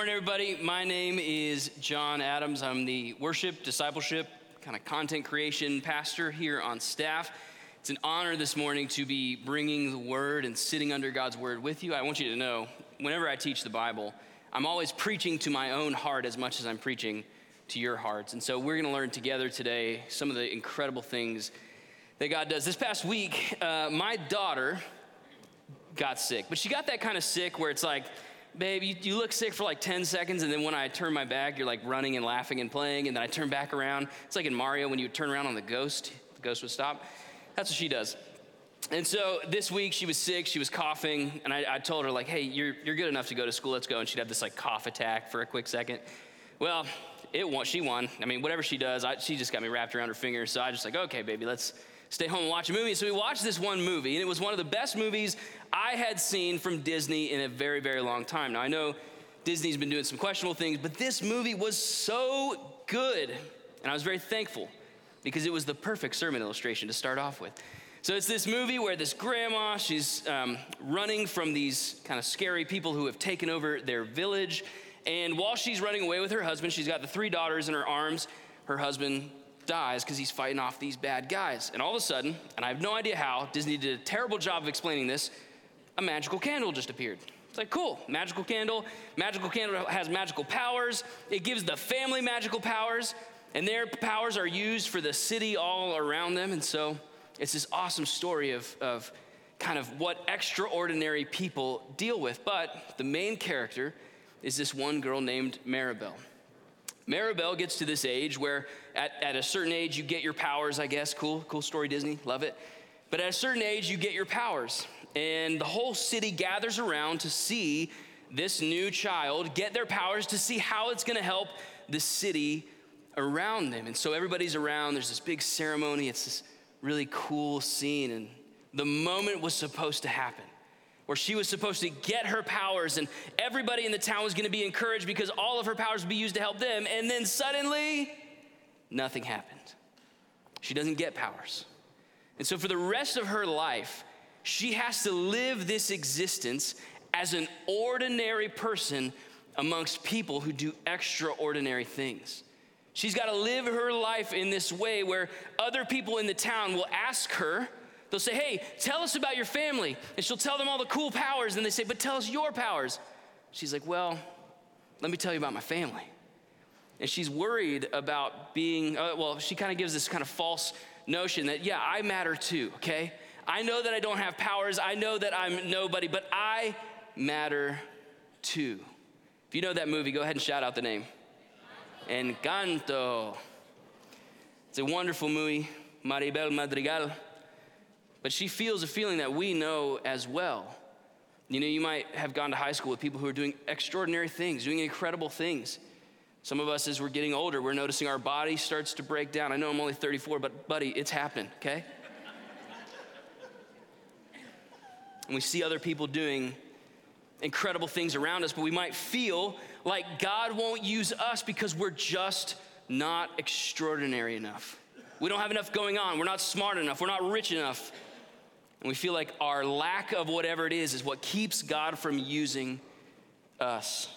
Morning, everybody. My name is John Adams. I'm the worship, discipleship, kind of content creation pastor here on staff. It's an honor this morning to be bringing the word and sitting under God's word with you. I want you to know, whenever I teach the Bible, I'm always preaching to my own heart as much as I'm preaching to your hearts. And so we're going to learn together today some of the incredible things that God does. This past week, uh, my daughter got sick, but she got that kind of sick where it's like, babe, you, you, look sick for like 10 seconds, and then when I turn my back, you're like running and laughing and playing, and then I turn back around. It's like in Mario when you turn around on the ghost, the ghost would stop. That's what she does. And so this week she was sick, she was coughing, and I, I told her, like, hey, you're, you're good enough to go to school, let's go. And she'd have this like cough attack for a quick second. Well, it won, she won. I mean, whatever she does, I, she just got me wrapped around her finger. So I just like, okay, baby, let's stay home and watch a movie. So we watched this one movie, and it was one of the best movies I had seen from Disney in a very, very long time. Now, I know Disney's been doing some questionable things, but this movie was so good. And I was very thankful because it was the perfect sermon illustration to start off with. So it's this movie where this grandma, she's um, running from these kind of scary people who have taken over their village. And while she's running away with her husband, she's got the three daughters in her arms. Her husband dies because he's fighting off these bad guys. And all of a sudden, and I have no idea how, Disney did a terrible job of explaining this, a magical candle just appeared. It's like, cool, magical candle. Magical candle has magical powers. It gives the family magical powers, and their powers are used for the city all around them. And so it's this awesome story of, of kind of what extraordinary people deal with. But the main character is this one girl named Maribel. Maribel gets to this age where at, at a certain age you get your powers, I guess. Cool, cool story, Disney, love it. But at a certain age you get your powers. And the whole city gathers around to see this new child get their powers to see how it's gonna help the city around them. And so everybody's around, there's this big ceremony, it's this really cool scene. And the moment was supposed to happen where she was supposed to get her powers, and everybody in the town was going to be encouraged because all of her powers would be used to help them. And then suddenly, nothing happened. She doesn't get powers. And so, for the rest of her life, she has to live this existence as an ordinary person amongst people who do extraordinary things. She's got to live her life in this way where other people in the town will ask her, They'll say, Hey, tell us about your family. And she'll tell them all the cool powers. And they say, But tell us your powers. She's like, Well, let me tell you about my family. And she's worried about being, uh, well, she kind of gives this kind of false notion that, yeah, I matter too, okay? I know that I don't have powers. I know that I'm nobody, but I matter too. If you know that movie, go ahead and shout out the name Encanto. It's a wonderful movie, Maribel Madrigal but she feels a feeling that we know as well. You know, you might have gone to high school with people who are doing extraordinary things, doing incredible things. Some of us, as we're getting older, we're noticing our body starts to break down. I know I'm only 34, but buddy, it's happening, okay? and we see other people doing incredible things around us, but we might feel like God won't use us because we're just not extraordinary enough. We don't have enough going on. We're not smart enough. We're not rich enough. And we feel like our lack of whatever it is is what keeps God from using us.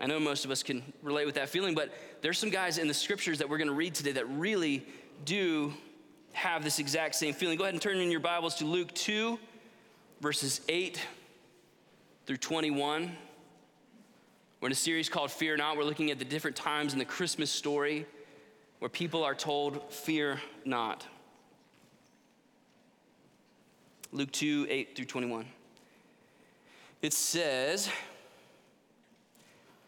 I know most of us can relate with that feeling, but there's some guys in the scriptures that we're going to read today that really do have this exact same feeling. Go ahead and turn in your Bibles to Luke 2, verses 8 through 21. We're in a series called Fear Not. We're looking at the different times in the Christmas story where people are told, Fear not. Luke 2 8 through 21. It says,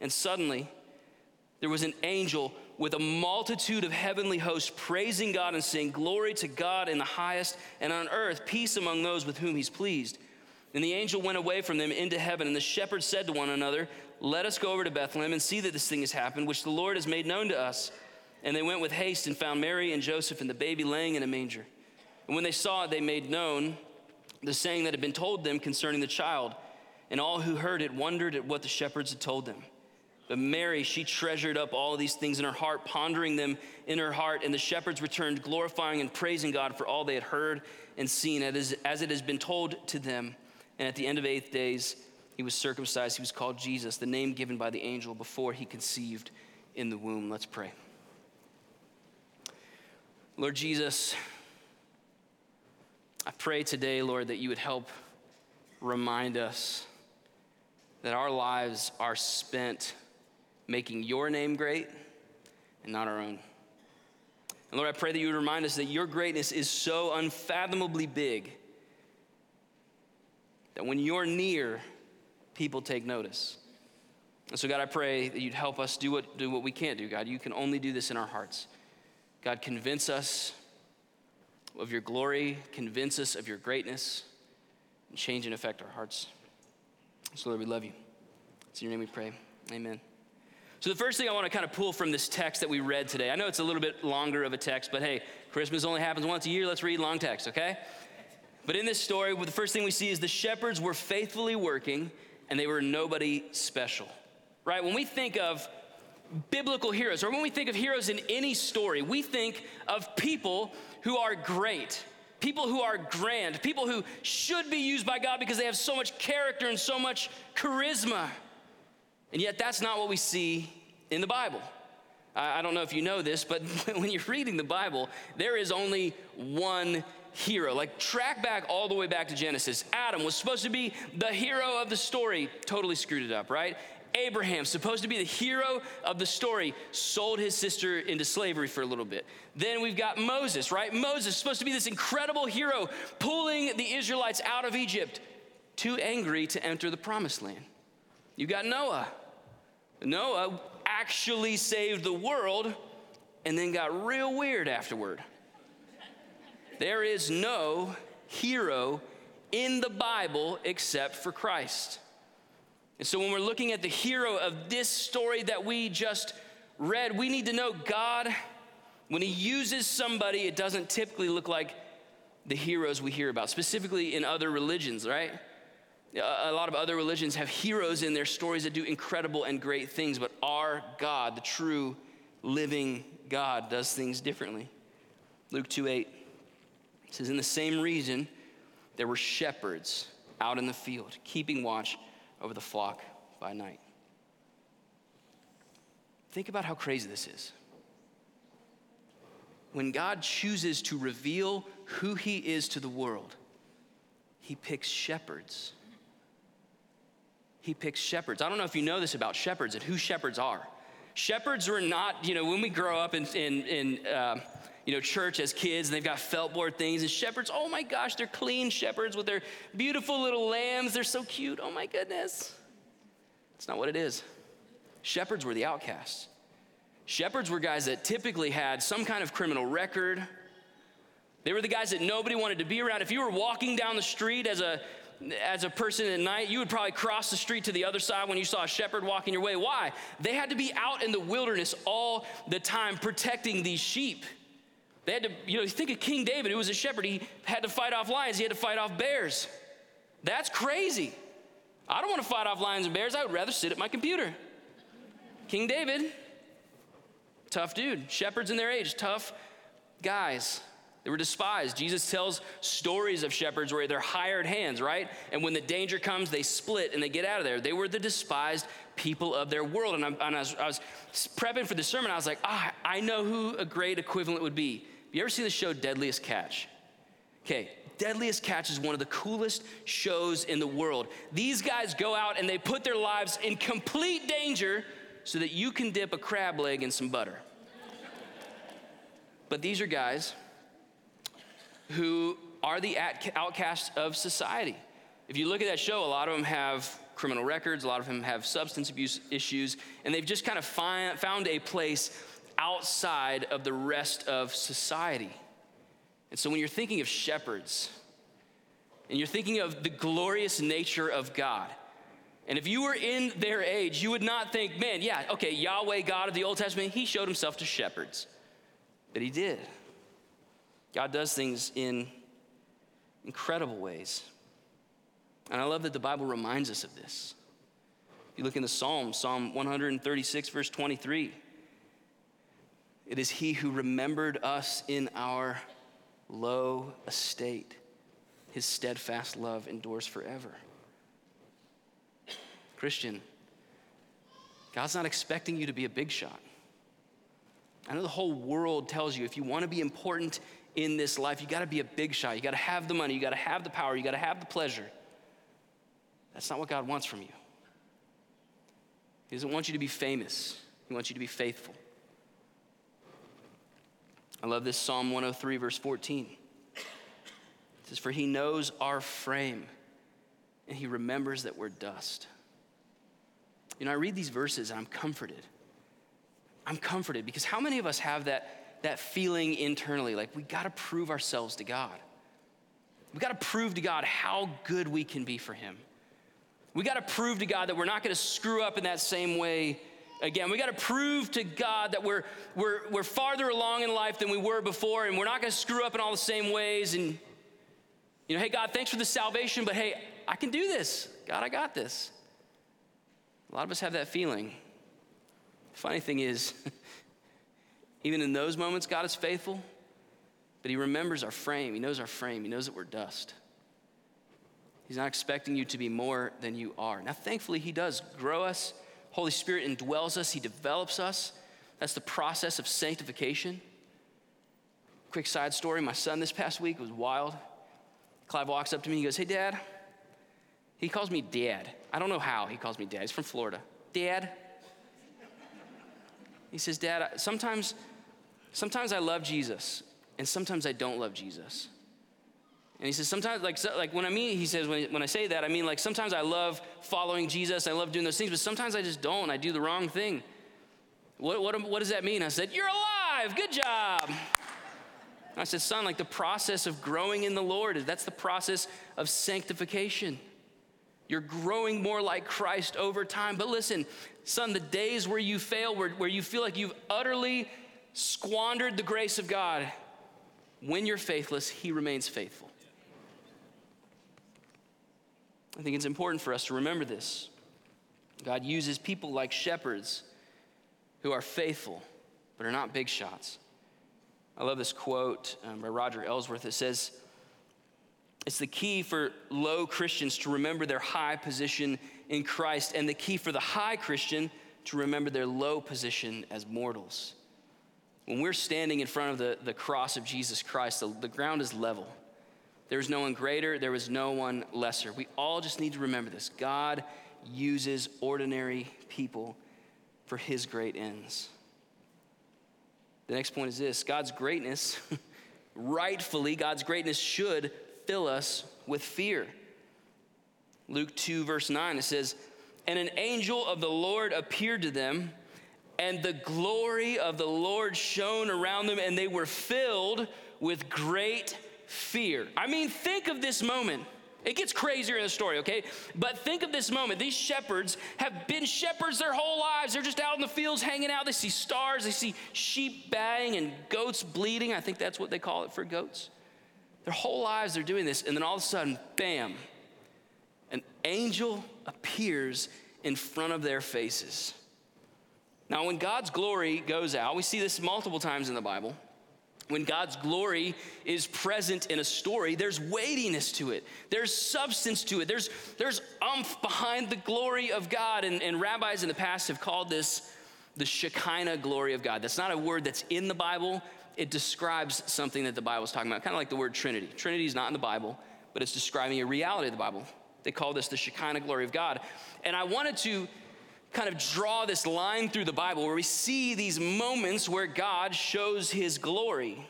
And suddenly, there was an angel with a multitude of heavenly hosts praising God and saying, Glory to God in the highest, and on earth, peace among those with whom he's pleased. And the angel went away from them into heaven, and the shepherds said to one another, Let us go over to Bethlehem and see that this thing has happened, which the Lord has made known to us. And they went with haste and found Mary and Joseph and the baby laying in a manger. And when they saw it, they made known the saying that had been told them concerning the child. And all who heard it wondered at what the shepherds had told them. But Mary, she treasured up all these things in her heart, pondering them in her heart. And the shepherds returned, glorifying and praising God for all they had heard and seen, as it has been told to them. And at the end of eight days, he was circumcised. He was called Jesus, the name given by the angel before he conceived in the womb. Let's pray. Lord Jesus, I pray today, Lord, that you would help remind us that our lives are spent making your name great and not our own. And Lord, I pray that you would remind us that your greatness is so unfathomably big that when you're near, people take notice. And so, God, I pray that you'd help us do what, do what we can't do, God. You can only do this in our hearts. God, convince us of your glory, convince us of your greatness, and change and affect our hearts. So, Lord, we love you. It's in your name we pray. Amen. So, the first thing I want to kind of pull from this text that we read today, I know it's a little bit longer of a text, but hey, Christmas only happens once a year. Let's read long text, okay? But in this story, the first thing we see is the shepherds were faithfully working and they were nobody special, right? When we think of biblical heroes, or when we think of heroes in any story, we think of people who are great, people who are grand, people who should be used by God because they have so much character and so much charisma. And yet, that's not what we see in the Bible. I don't know if you know this, but when you're reading the Bible, there is only one hero. Like, track back all the way back to Genesis. Adam was supposed to be the hero of the story, totally screwed it up, right? Abraham, supposed to be the hero of the story, sold his sister into slavery for a little bit. Then we've got Moses, right? Moses, supposed to be this incredible hero, pulling the Israelites out of Egypt, too angry to enter the promised land. You've got Noah. Noah actually saved the world and then got real weird afterward. There is no hero in the Bible except for Christ. And so when we're looking at the hero of this story that we just read, we need to know God, when He uses somebody, it doesn't typically look like the heroes we hear about, specifically in other religions, right? A lot of other religions have heroes in their stories that do incredible and great things, but our God, the true living God, does things differently. Luke 2 8 says, In the same region, there were shepherds out in the field, keeping watch over the flock by night. Think about how crazy this is. When God chooses to reveal who he is to the world, he picks shepherds. He picks shepherds. I don't know if you know this about shepherds and who shepherds are. Shepherds were not, you know, when we grow up in, in, in uh, you know, church as kids, and they've got felt board things, and shepherds, oh my gosh, they're clean shepherds with their beautiful little lambs. They're so cute. Oh my goodness. It's not what it is. Shepherds were the outcasts. Shepherds were guys that typically had some kind of criminal record. They were the guys that nobody wanted to be around. If you were walking down the street as a as a person at night, you would probably cross the street to the other side when you saw a shepherd walking your way. Why? They had to be out in the wilderness all the time protecting these sheep. They had to, you know, think of King David, who was a shepherd. He had to fight off lions, he had to fight off bears. That's crazy. I don't want to fight off lions and bears. I would rather sit at my computer. King David, tough dude. Shepherds in their age, tough guys. They were despised. Jesus tells stories of shepherds where they're hired hands, right? And when the danger comes, they split and they get out of there. They were the despised people of their world. And, and I, was, I, was, prepping for the sermon. I was like, ah, I know who a great equivalent would be. Have You ever seen the show Deadliest Catch? Okay, Deadliest Catch is one of the coolest shows in the world. These guys go out and they put their lives in complete danger so that you can dip a crab leg in some butter. But these are guys who are the outcasts of society. If you look at that show, a lot of them have criminal records, a lot of them have substance abuse issues, and they've just kind of find, found a place outside of the rest of society. And so when you're thinking of shepherds, and you're thinking of the glorious nature of God. And if you were in their age, you would not think, man, yeah, okay, Yahweh, God of the Old Testament, he showed himself to shepherds. But he did. God does things in incredible ways. And I love that the Bible reminds us of this. If you look in the Psalms, Psalm 136, verse 23, it is He who remembered us in our low estate. His steadfast love endures forever. Christian, God's not expecting you to be a big shot. I know the whole world tells you if you want to be important in this life, you got to be a big shot. You got to have the money, you got to have the power, you got to have the pleasure. That's not what God wants from you. He doesn't want you to be famous, He wants you to be faithful. I love this Psalm 103, verse 14. It says, For He knows our frame, and He remembers that we're dust. You know, I read these verses and I'm comforted. I'm comforted because how many of us have that, that feeling internally like we got to prove ourselves to God? We got to prove to God how good we can be for Him. We got to prove to God that we're not going to screw up in that same way again. We got to prove to God that we're, we're, we're farther along in life than we were before, and we're not going to screw up in all the same ways. And, you know, hey, God, thanks for the salvation, but hey, I can do this. God, I got this. A lot of us have that feeling. Funny thing is, even in those moments, God is faithful, but He remembers our frame. He knows our frame. He knows that we're dust. He's not expecting you to be more than you are. Now, thankfully, He does grow us. Holy Spirit indwells us, He develops us. That's the process of sanctification. Quick side story my son this past week was wild. Clive walks up to me, he goes, Hey, Dad. He calls me Dad. I don't know how he calls me Dad. He's from Florida. Dad. He says, Dad, sometimes, sometimes I love Jesus, and sometimes I don't love Jesus. And he says, sometimes, like, so, like when I mean, he says, when, when I say that, I mean, like, sometimes I love following Jesus, I love doing those things, but sometimes I just don't. I do the wrong thing. What, what, what does that mean? I said, You're alive. Good job. I said, Son, like the process of growing in the Lord, is that's the process of sanctification. You're growing more like Christ over time. But listen, son, the days where you fail, where, where you feel like you've utterly squandered the grace of God, when you're faithless, He remains faithful. I think it's important for us to remember this. God uses people like shepherds who are faithful, but are not big shots. I love this quote um, by Roger Ellsworth. It says, It's the key for low Christians to remember their high position in Christ, and the key for the high Christian to remember their low position as mortals. When we're standing in front of the, the cross of Jesus Christ, the, the ground is level. There was no one greater, there was no one lesser. We all just need to remember this. God uses ordinary people for his great ends. The next point is this God's greatness, rightfully, God's greatness should fill us with fear. Luke 2, verse 9, it says, And an angel of the Lord appeared to them, and the glory of the Lord shone around them, and they were filled with great fear. I mean, think of this moment. It gets crazier in the story, okay? But think of this moment. These shepherds have been shepherds their whole lives. They're just out in the fields hanging out. They see stars, they see sheep baying and goats bleating. I think that's what they call it for goats. Their whole lives they're doing this. And then all of a sudden, bam, an angel appears in front of their faces. Now, when God's glory goes out, we see this multiple times in the Bible when God's glory is present in a story, there's weightiness to it. There's substance to it. There's, there's umph behind the glory of God. And, and rabbis in the past have called this the Shekinah glory of God. That's not a word that's in the Bible. It describes something that the Bible's talking about, kind of like the word Trinity. Trinity is not in the Bible, but it's describing a reality of the Bible. They call this the Shekinah glory of God. And I wanted to kind of draw this line through the Bible where we see these moments where God shows his glory.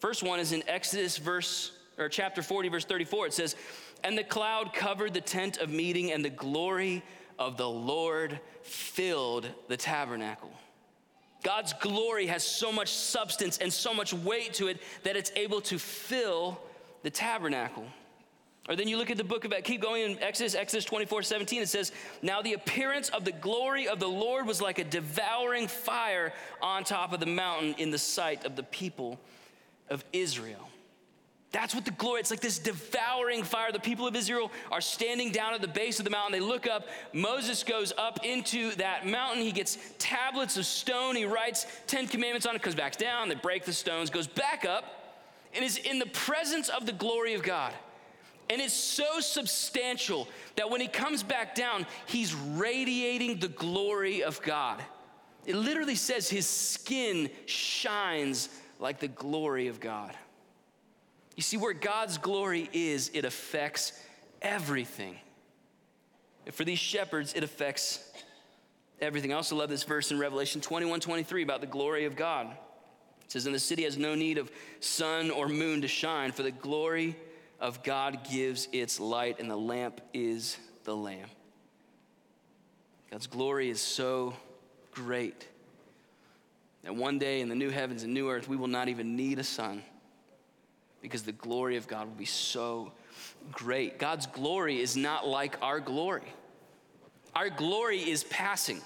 First one is in Exodus verse or chapter 40 verse 34 it says and the cloud covered the tent of meeting and the glory of the Lord filled the tabernacle. God's glory has so much substance and so much weight to it that it's able to fill the tabernacle. Or then you look at the book of, keep going in Exodus, Exodus 24, 17, it says, Now the appearance of the glory of the Lord was like a devouring fire on top of the mountain in the sight of the people of Israel. That's what the glory, it's like this devouring fire. The people of Israel are standing down at the base of the mountain. They look up. Moses goes up into that mountain. He gets tablets of stone. He writes 10 commandments on it, comes back down. They break the stones, goes back up, and is in the presence of the glory of God. And it's so substantial that when he comes back down, he's radiating the glory of God. It literally says his skin shines like the glory of God. You see, where God's glory is, it affects everything. And for these shepherds, it affects everything. I also love this verse in Revelation 21 23 about the glory of God. It says, And the city has no need of sun or moon to shine, for the glory of God gives its light, and the lamp is the Lamb. God's glory is so great that one day in the new heavens and new earth, we will not even need a sun because the glory of God will be so great. God's glory is not like our glory, our glory is passing.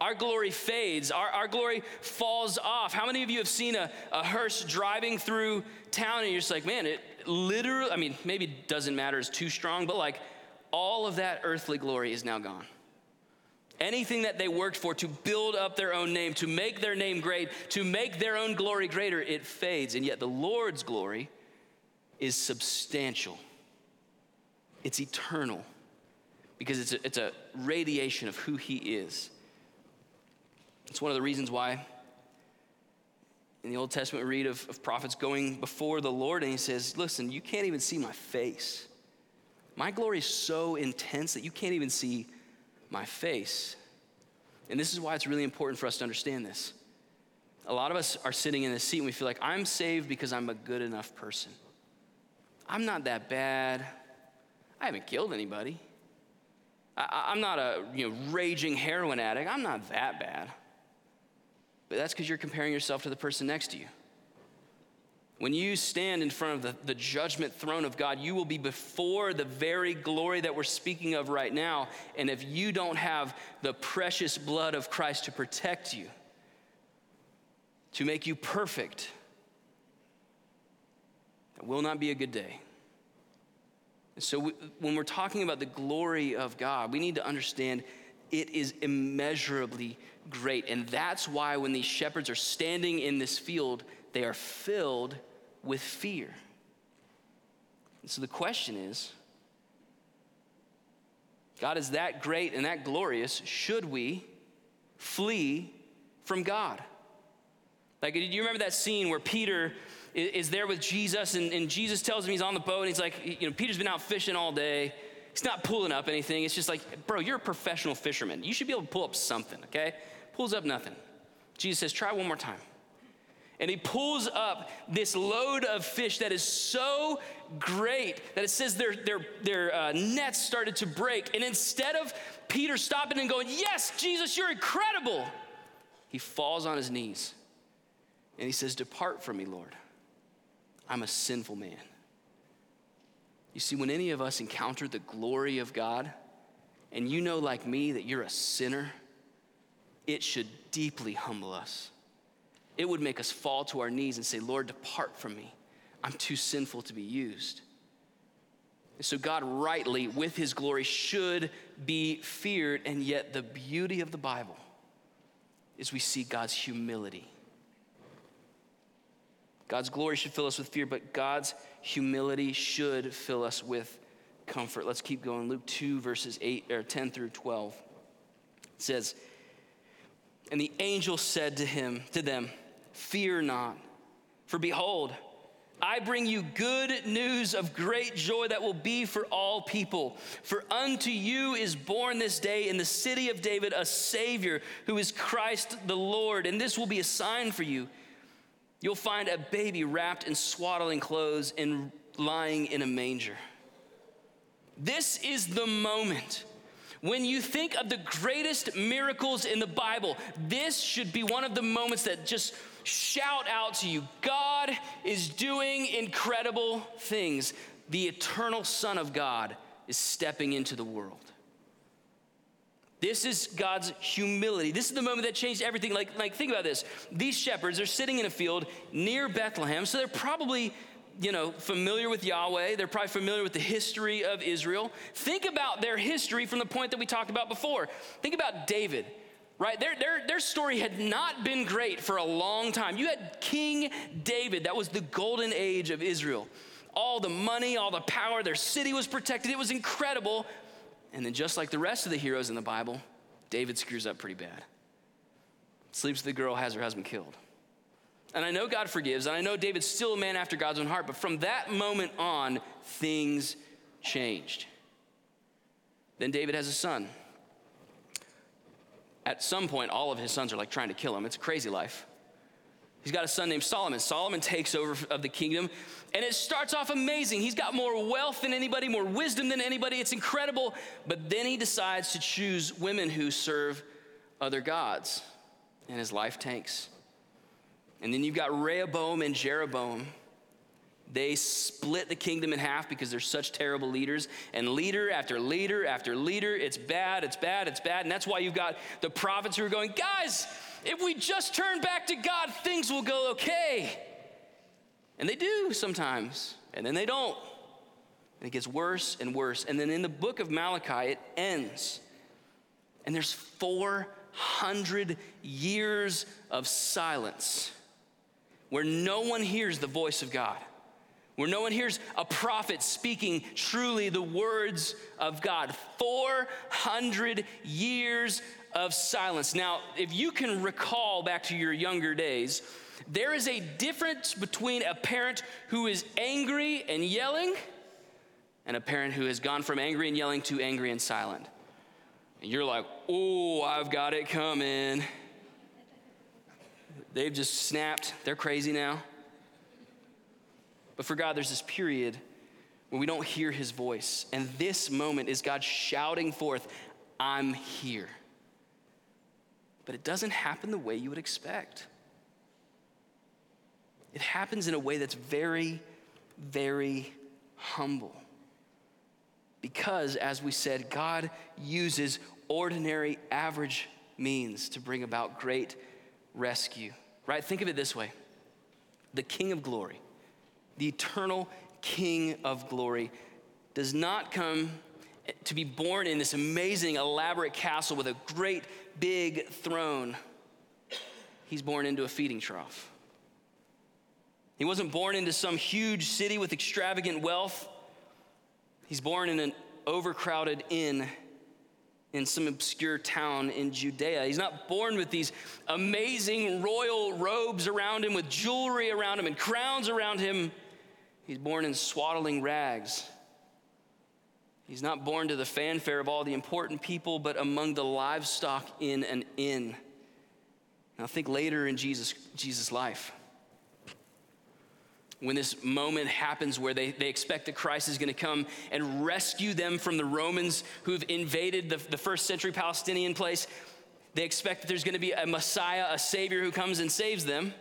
Our glory fades, our, our glory falls off. How many of you have seen a, a hearse driving through town and you're just like, man, it, literally, I mean, maybe doesn't matter, is too strong, but like all of that earthly glory is now gone. Anything that they worked for to build up their own name, to make their name great, to make their own glory greater, it fades. And yet the Lord's glory is substantial, it's eternal, because it's a, it's a radiation of who He is. It's one of the reasons why in the Old Testament, we read of, of prophets going before the Lord, and he says, Listen, you can't even see my face. My glory is so intense that you can't even see my face. And this is why it's really important for us to understand this. A lot of us are sitting in this seat and we feel like, I'm saved because I'm a good enough person. I'm not that bad. I haven't killed anybody. I, am not a you know, raging heroin addict. I'm not that bad. But that's because you're comparing yourself to the person next to you. When you stand in front of the, the judgment throne of God, you will be before the very glory that we're speaking of right now. And if you don't have the precious blood of Christ to protect you, to make you perfect, it will not be a good day. And so, we, when we're talking about the glory of God, we need to understand it is immeasurably great. And that's why when these shepherds are standing in this field, they are filled with fear. And so the question is God is that great and that glorious. Should we flee from God? Like, do you remember that scene where Peter is there with Jesus and, and Jesus tells him he's on the boat and he's like, you know, Peter's been out fishing all day. He's not pulling up anything. It's just like, bro, you're a professional fisherman. You should be able to pull up something, okay? Pulls up nothing. Jesus says, try one more time. And he pulls up this load of fish that is so great that it says their, their, their uh, nets started to break. And instead of Peter stopping and going, Yes, Jesus, you're incredible, he falls on his knees and he says, Depart from me, Lord. I'm a sinful man. You see, when any of us encounter the glory of God, and you know, like me, that you're a sinner, it should deeply humble us. It would make us fall to our knees and say, Lord, depart from me. I'm too sinful to be used. And so, God, rightly, with his glory, should be feared, and yet the beauty of the Bible is we see God's humility. God's glory should fill us with fear, but God's humility should fill us with comfort. Let's keep going. Luke 2, verses 8 or 10 through 12. It says, And the angel said to him, to them, Fear not, for behold, I bring you good news of great joy that will be for all people. For unto you is born this day in the city of David a Savior who is Christ the Lord. And this will be a sign for you. You'll find a baby wrapped in swaddling clothes and lying in a manger. This is the moment. When you think of the greatest miracles in the Bible, this should be one of the moments that just shout out to you God is doing incredible things. the eternal Son of God is stepping into the world. This is God's humility. This is the moment that changed everything. Like, like think about this. These shepherds are sitting in a field near Bethlehem, so they're probably, you know, familiar with Yahweh. They're probably familiar with the history of Israel. Think about their history from the point that we talked about before. Think about David, right? Their, their, their story had not been great for a long time. You had King David, that was the golden age of Israel. All the money, all the power, their city was protected. It was incredible and then, just like the rest of the heroes in the Bible, David screws up pretty bad. Sleeps with the girl, has her husband killed. And I know God forgives, and I know David's still a man after God's own heart, but from that moment on, things changed. Then David has a son. At some point, all of his sons are like trying to kill him. It's a crazy life. He's got a son named Solomon. Solomon takes over of the kingdom, and it starts off amazing. He's got more wealth than anybody, more wisdom than anybody. It's incredible. But then he decides to choose women who serve other gods, and his life tanks. And then you've got Rehoboam and Jeroboam. They split the kingdom in half because they're such terrible leaders. And leader after leader after leader, it's bad, it's bad, it's bad. And that's why you've got the prophets who are going, guys, if we just turn back to God, things will go okay. And they do sometimes, and then they don't. And it gets worse and worse. And then in the book of Malachi, it ends. And there's 400 years of silence where no one hears the voice of God, where no one hears a prophet speaking truly the words of God. 400 years of silence. Now, if you can recall back to your younger days, there is a difference between a parent who is angry and yelling and a parent who has gone from angry and yelling to angry and silent. And you're like, oh, I've got it coming. They've just snapped. They're crazy now. But for God, there's this period when we don't hear his voice. And this moment is God shouting forth, I'm here but it doesn't happen the way you would expect. It happens in a way that's very, very humble. Because, as we said, God uses ordinary, average means to bring about great rescue. Right? Think of it this way the King of glory, the eternal King of glory, does not come to be born in this amazing, elaborate castle with a great big throne. He's born into a feeding trough. He wasn't born into some huge city with extravagant wealth. He's born in an overcrowded inn in some obscure town in Judea. He's not born with these amazing royal robes around him, with jewelry around him, and crowns around him. He's born in swaddling rags He's not born to the fanfare of all the important people, but among the livestock in an inn. Now, think later in Jesus' Jesus' life. When this moment happens where they, they expect that Christ is going to come and rescue them from the Romans who've invaded the, the first century Palestinian place, they expect that there's going to be a Messiah, a Savior who comes and saves them.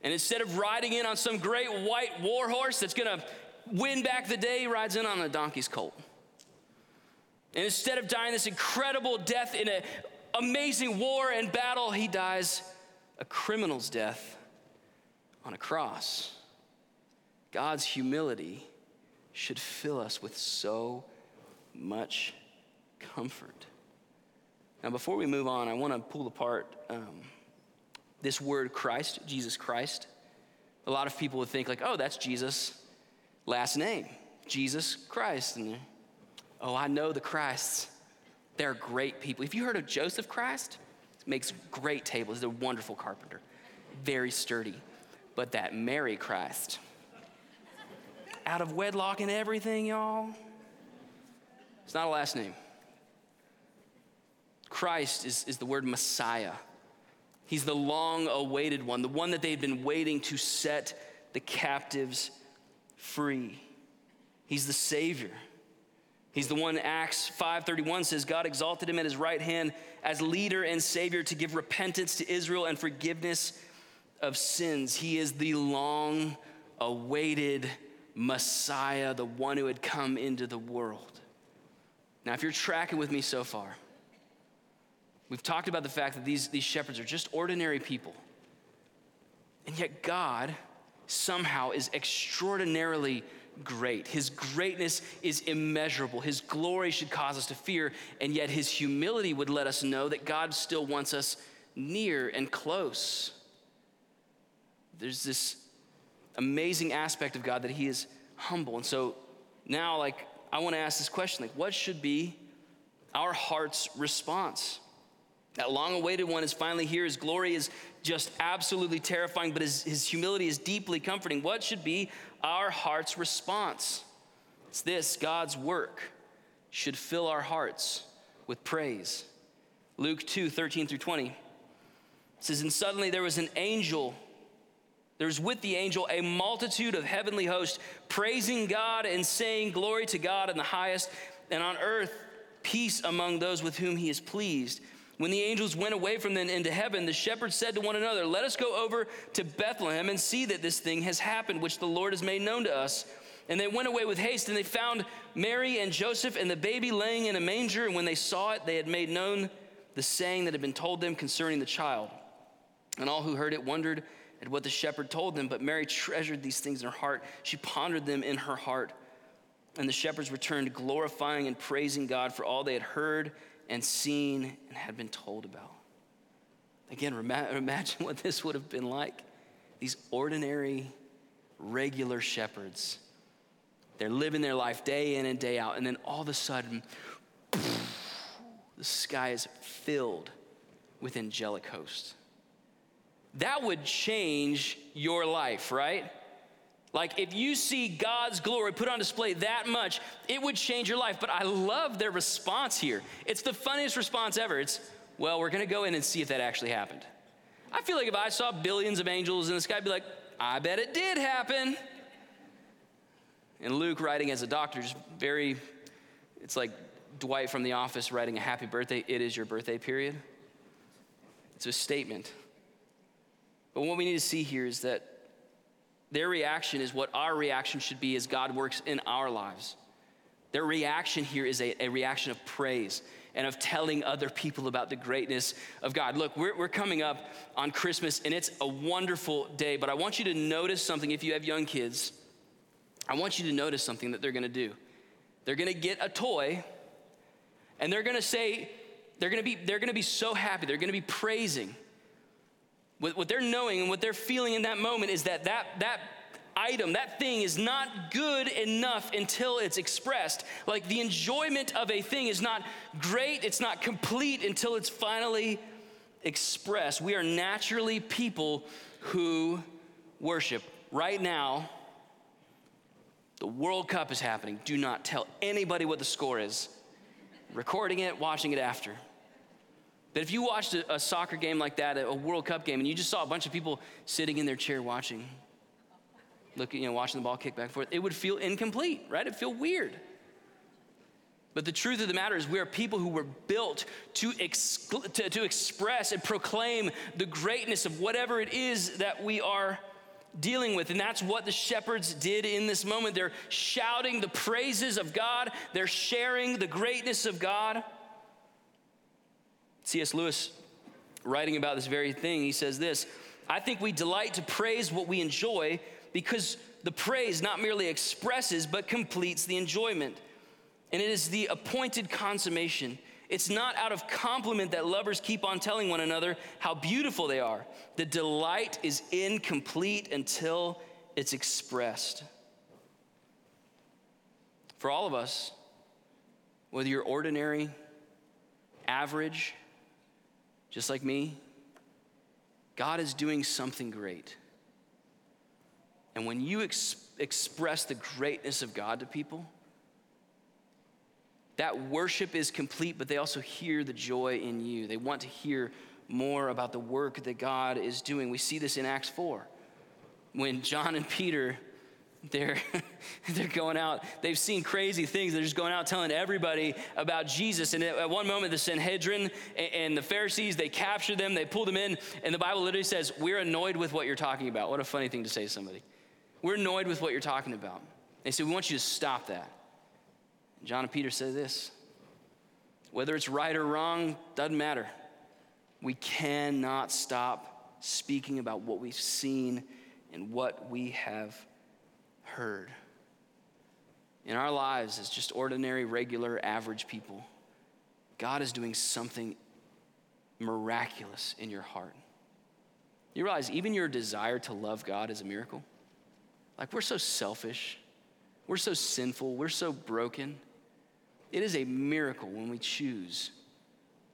And instead of riding in on some great white war horse that's going to win back the day, he rides in on a donkey's colt. And instead of dying this incredible death in an amazing war and battle, he dies a criminal's death on a cross. God's humility should fill us with so much comfort. Now, before we move on, I want to pull apart um, this word Christ, Jesus Christ. A lot of people would think, like, oh, that's Jesus last name, Jesus Christ. And oh, I know the Christs. They're great people. Have you heard of Joseph Christ? Makes great tables. He's a wonderful carpenter, very sturdy. But that Mary Christ, out of wedlock and everything, y'all. It's not a last name. Christ is, is the word Messiah. He's the long awaited one, the one that they've been waiting to set the captives free. He's the Savior. He's the one Acts 5:31 says God exalted him at his right hand as leader and savior to give repentance to Israel and forgiveness of sins. He is the long awaited Messiah, the one who had come into the world. Now, if you're tracking with me so far, we've talked about the fact that these, these shepherds are just ordinary people. And yet, God somehow is extraordinarily great. His greatness is immeasurable. His glory should cause us to fear, and yet His humility would let us know that God still wants us near and close. There's this amazing aspect of God that He is humble. And so now, like, I want to ask this question like, what should be our heart's response? That long awaited one is finally here. His glory is just absolutely terrifying, but his, his humility is deeply comforting. What should be our heart's response? It's this God's work should fill our hearts with praise. Luke 2 13 through 20 says, And suddenly there was an angel there's with the angel a multitude of heavenly hosts praising God and saying, Glory to God in the highest, and on earth peace among those with whom he is pleased. When the angels went away from them into heaven, the shepherds said to one another, Let us go over to Bethlehem and see that this thing has happened, which the Lord has made known to us. And they went away with haste, and they found Mary and Joseph and the baby laying in a manger. And when they saw it, they had made known the saying that had been told them concerning the child. And all who heard it wondered at what the shepherd told them, but Mary treasured these things in her heart. She pondered them in her heart. And the shepherds returned, glorifying and praising God for all they had heard and seen and had been told about. Again, imagine what this would have been like. These ordinary, regular shepherds. They're living their life day in and day out, and then all of a sudden, the sky is filled with angelic hosts that would change your life, right? Like if you see God's glory put on display that much, it would change your life. But I love their response here. It's the funniest response ever. It's, well, we're gonna go in and see if that actually happened. I feel like if I saw billions of angels in the sky, I'd be like, I bet it did happen. And Luke, writing as a doctor, just very, it's like Dwight from The Office writing a happy birthday, it is your birthday period. It's a statement. But what we need to see here is that their reaction is what our reaction should be as God works in our lives. Their reaction here is a, a reaction of praise and of telling other people about the greatness of God. Look, we're, we're coming up on Christmas and it's a wonderful day, but I want you to notice something if you have young kids. I want you to notice something that they're gonna do. They're gonna get a toy and they're gonna say, they're gonna be, they're gonna be so happy, they're gonna be praising what they're knowing and what they're feeling in that moment is that that, that item, that thing is not good enough until it's expressed. Like the enjoyment of a thing is not great, it's not complete until it's finally expressed. We are naturally people who worship. Right now, the World Cup is happening. Do not tell anybody what the score is. Recording it, watching it after. That if you watched a, a, soccer game like that, a World Cup game, and you just saw a bunch of people sitting in their chair watching, looking, you know, watching the ball kick back and forth, it would feel incomplete, right? It'd feel weird. But the truth of the matter is, we are people who were built to, ex- to, to express and proclaim the greatness of whatever it is that we are dealing with. And that's what the shepherds did in this moment. They're shouting the praises of God, they're sharing the greatness of God. C.S. Lewis, writing about this very thing, he says this I think we delight to praise what we enjoy because the praise not merely expresses but completes the enjoyment. And it is the appointed consummation. It's not out of compliment that lovers keep on telling one another how beautiful they are. The delight is incomplete until it's expressed. For all of us, whether you're ordinary, average, just like me, God is doing something great. And when you ex- express the greatness of God to people, that worship is complete, but they also hear the joy in you. They want to hear more about the work that God is doing. We see this in Acts 4 when John and Peter they're, they're going out. They've seen crazy things. They're just going out telling everybody about Jesus. And at one moment, the Sanhedrin and the Pharisees, they capture them, they pull them in. And the Bible literally says, We're annoyed with what you're talking about. What a funny thing to say to somebody. We're annoyed with what you're talking about. They said, We want you to stop that. John and Peter said this whether it's right or wrong, doesn't matter. We cannot stop speaking about what we've seen and what we have heard. In our lives, as just ordinary, regular, average people, God is doing something miraculous in your heart. You realize even your desire to love God is a miracle? Like, we're so selfish, we're so sinful, we're so broken. It is a miracle when we choose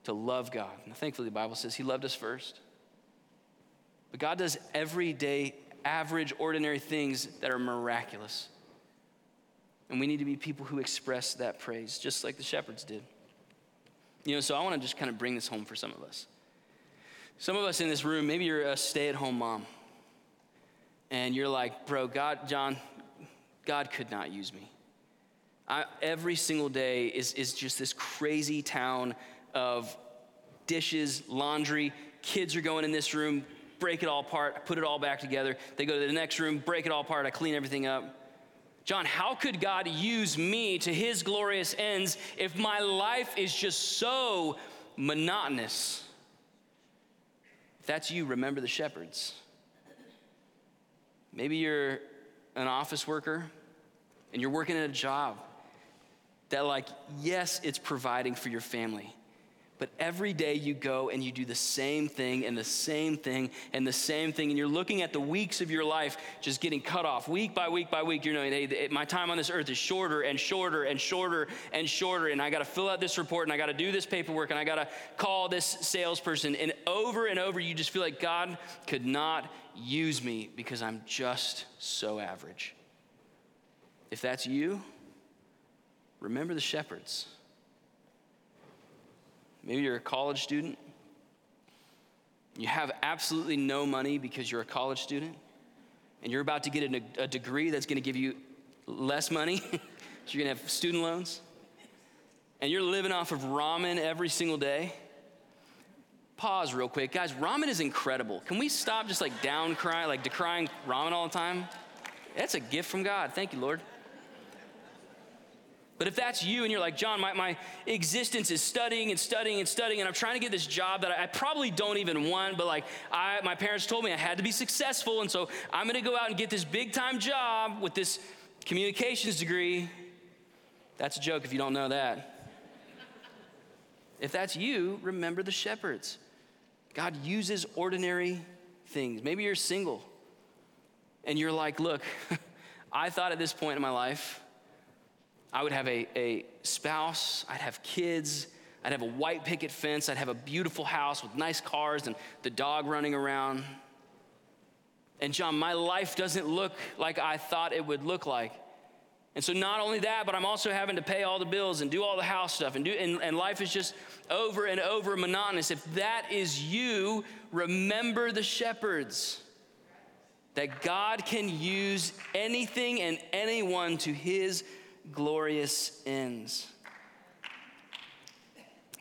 to love God. And thankfully, the Bible says He loved us first. But God does everyday, average, ordinary things that are miraculous. And we need to be people who express that praise, just like the shepherds did. You know, so I want to just kind of bring this home for some of us. Some of us in this room, maybe you're a stay at home mom, and you're like, bro, God, John, God could not use me. I, every single day is, is just this crazy town of dishes, laundry. Kids are going in this room, break it all apart, put it all back together. They go to the next room, break it all apart, I clean everything up. John, how could God use me to his glorious ends if my life is just so monotonous? If that's you, remember the shepherds. Maybe you're an office worker and you're working at a job that, like, yes, it's providing for your family. But every day you go and you do the same thing and the same thing and the same thing, and you're looking at the weeks of your life just getting cut off week by week by week. You're knowing, hey, my time on this earth is shorter and shorter and shorter and shorter, and I got to fill out this report and I got to do this paperwork and I got to call this salesperson. And over and over, you just feel like God could not use me because I'm just so average. If that's you, remember the shepherds. Maybe you're a college student. You have absolutely no money because you're a college student, and you're about to get a, a degree that's going to give you less money. so you're going to have student loans, and you're living off of ramen every single day. Pause real quick. Guys, ramen is incredible. Can we stop just like down crying, like decrying ramen all the time? That's a gift from God. Thank you, Lord. But if that's you and you're like, John, my, my existence is studying and studying and studying, and I'm trying to get this job that I, I probably don't even want, but like I, my parents told me I had to be successful, and so I'm gonna go out and get this big time job with this communications degree. That's a joke if you don't know that. if that's you, remember the shepherds. God uses ordinary things. Maybe you're single and you're like, look, I thought at this point in my life, I would have a, a spouse, I'd have kids, I'd have a white picket fence, I'd have a beautiful house with nice cars and the dog running around. And John, my life doesn't look like I thought it would look like. And so, not only that, but I'm also having to pay all the bills and do all the house stuff, and, do, and, and life is just over and over monotonous. If that is you, remember the shepherds that God can use anything and anyone to his glorious ends.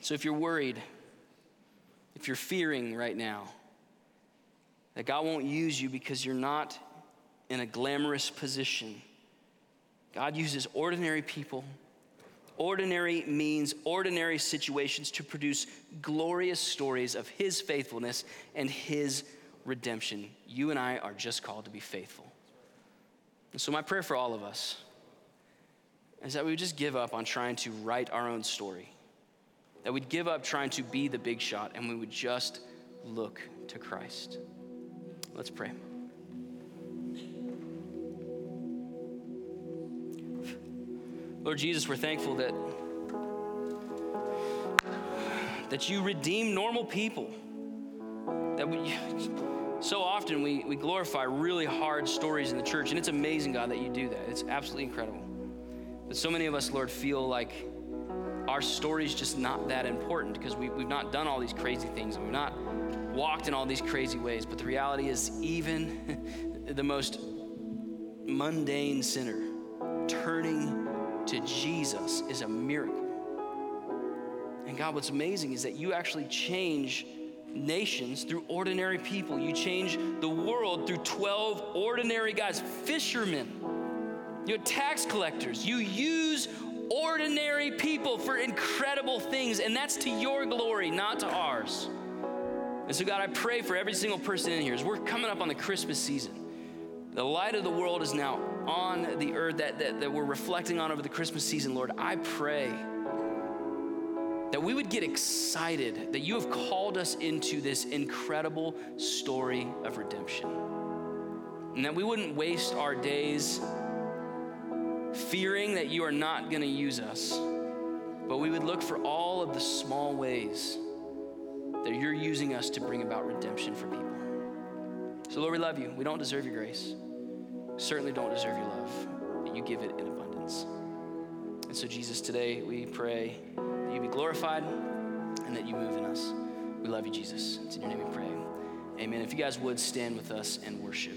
So if you're worried, if you're fearing right now that God won't use you because you're not in a glamorous position, God uses ordinary people. Ordinary means ordinary situations to produce glorious stories of His faithfulness and His redemption. You and I are just called to be faithful. And so, my prayer for all of us is that we would just give up on trying to write our own story. That we'd give up trying to be the big shot and we would just look to Christ. Let's pray. Lord Jesus, we're thankful that that you redeem normal people. That we so often we, we glorify really hard stories in the church, and it's amazing, God, that you do that. It's absolutely incredible. But so many of us, Lord, feel like our story's just not that important because we, we've not done all these crazy things. and We've not walked in all these crazy ways. But the reality is, even the most mundane sinner turning to Jesus is a miracle. And God, what's amazing is that you actually change nations through ordinary people. You change the world through 12 ordinary guys, fishermen You tax collectors. You use ordinary people for incredible things, and that's to your glory, not to ours. And so, God, I pray for every single person in here as we're coming up on the Christmas season. The light of the world is now on the earth that, that, that we're reflecting on over the Christmas season, Lord. I pray that we would get excited that you have called us into this incredible story of redemption. And that we wouldn't waste our days fearing that you are not going to use us, but we would look for all of the small ways that you're using us to bring about redemption for people. So, Lord, we love you. We don't deserve your grace, certainly don't deserve your love, but you give it in abundance. And so, Jesus, today we pray that you be glorified and that you move in us. We love you, Jesus. It's in your name we pray. Amen. If you guys would stand with us and worship.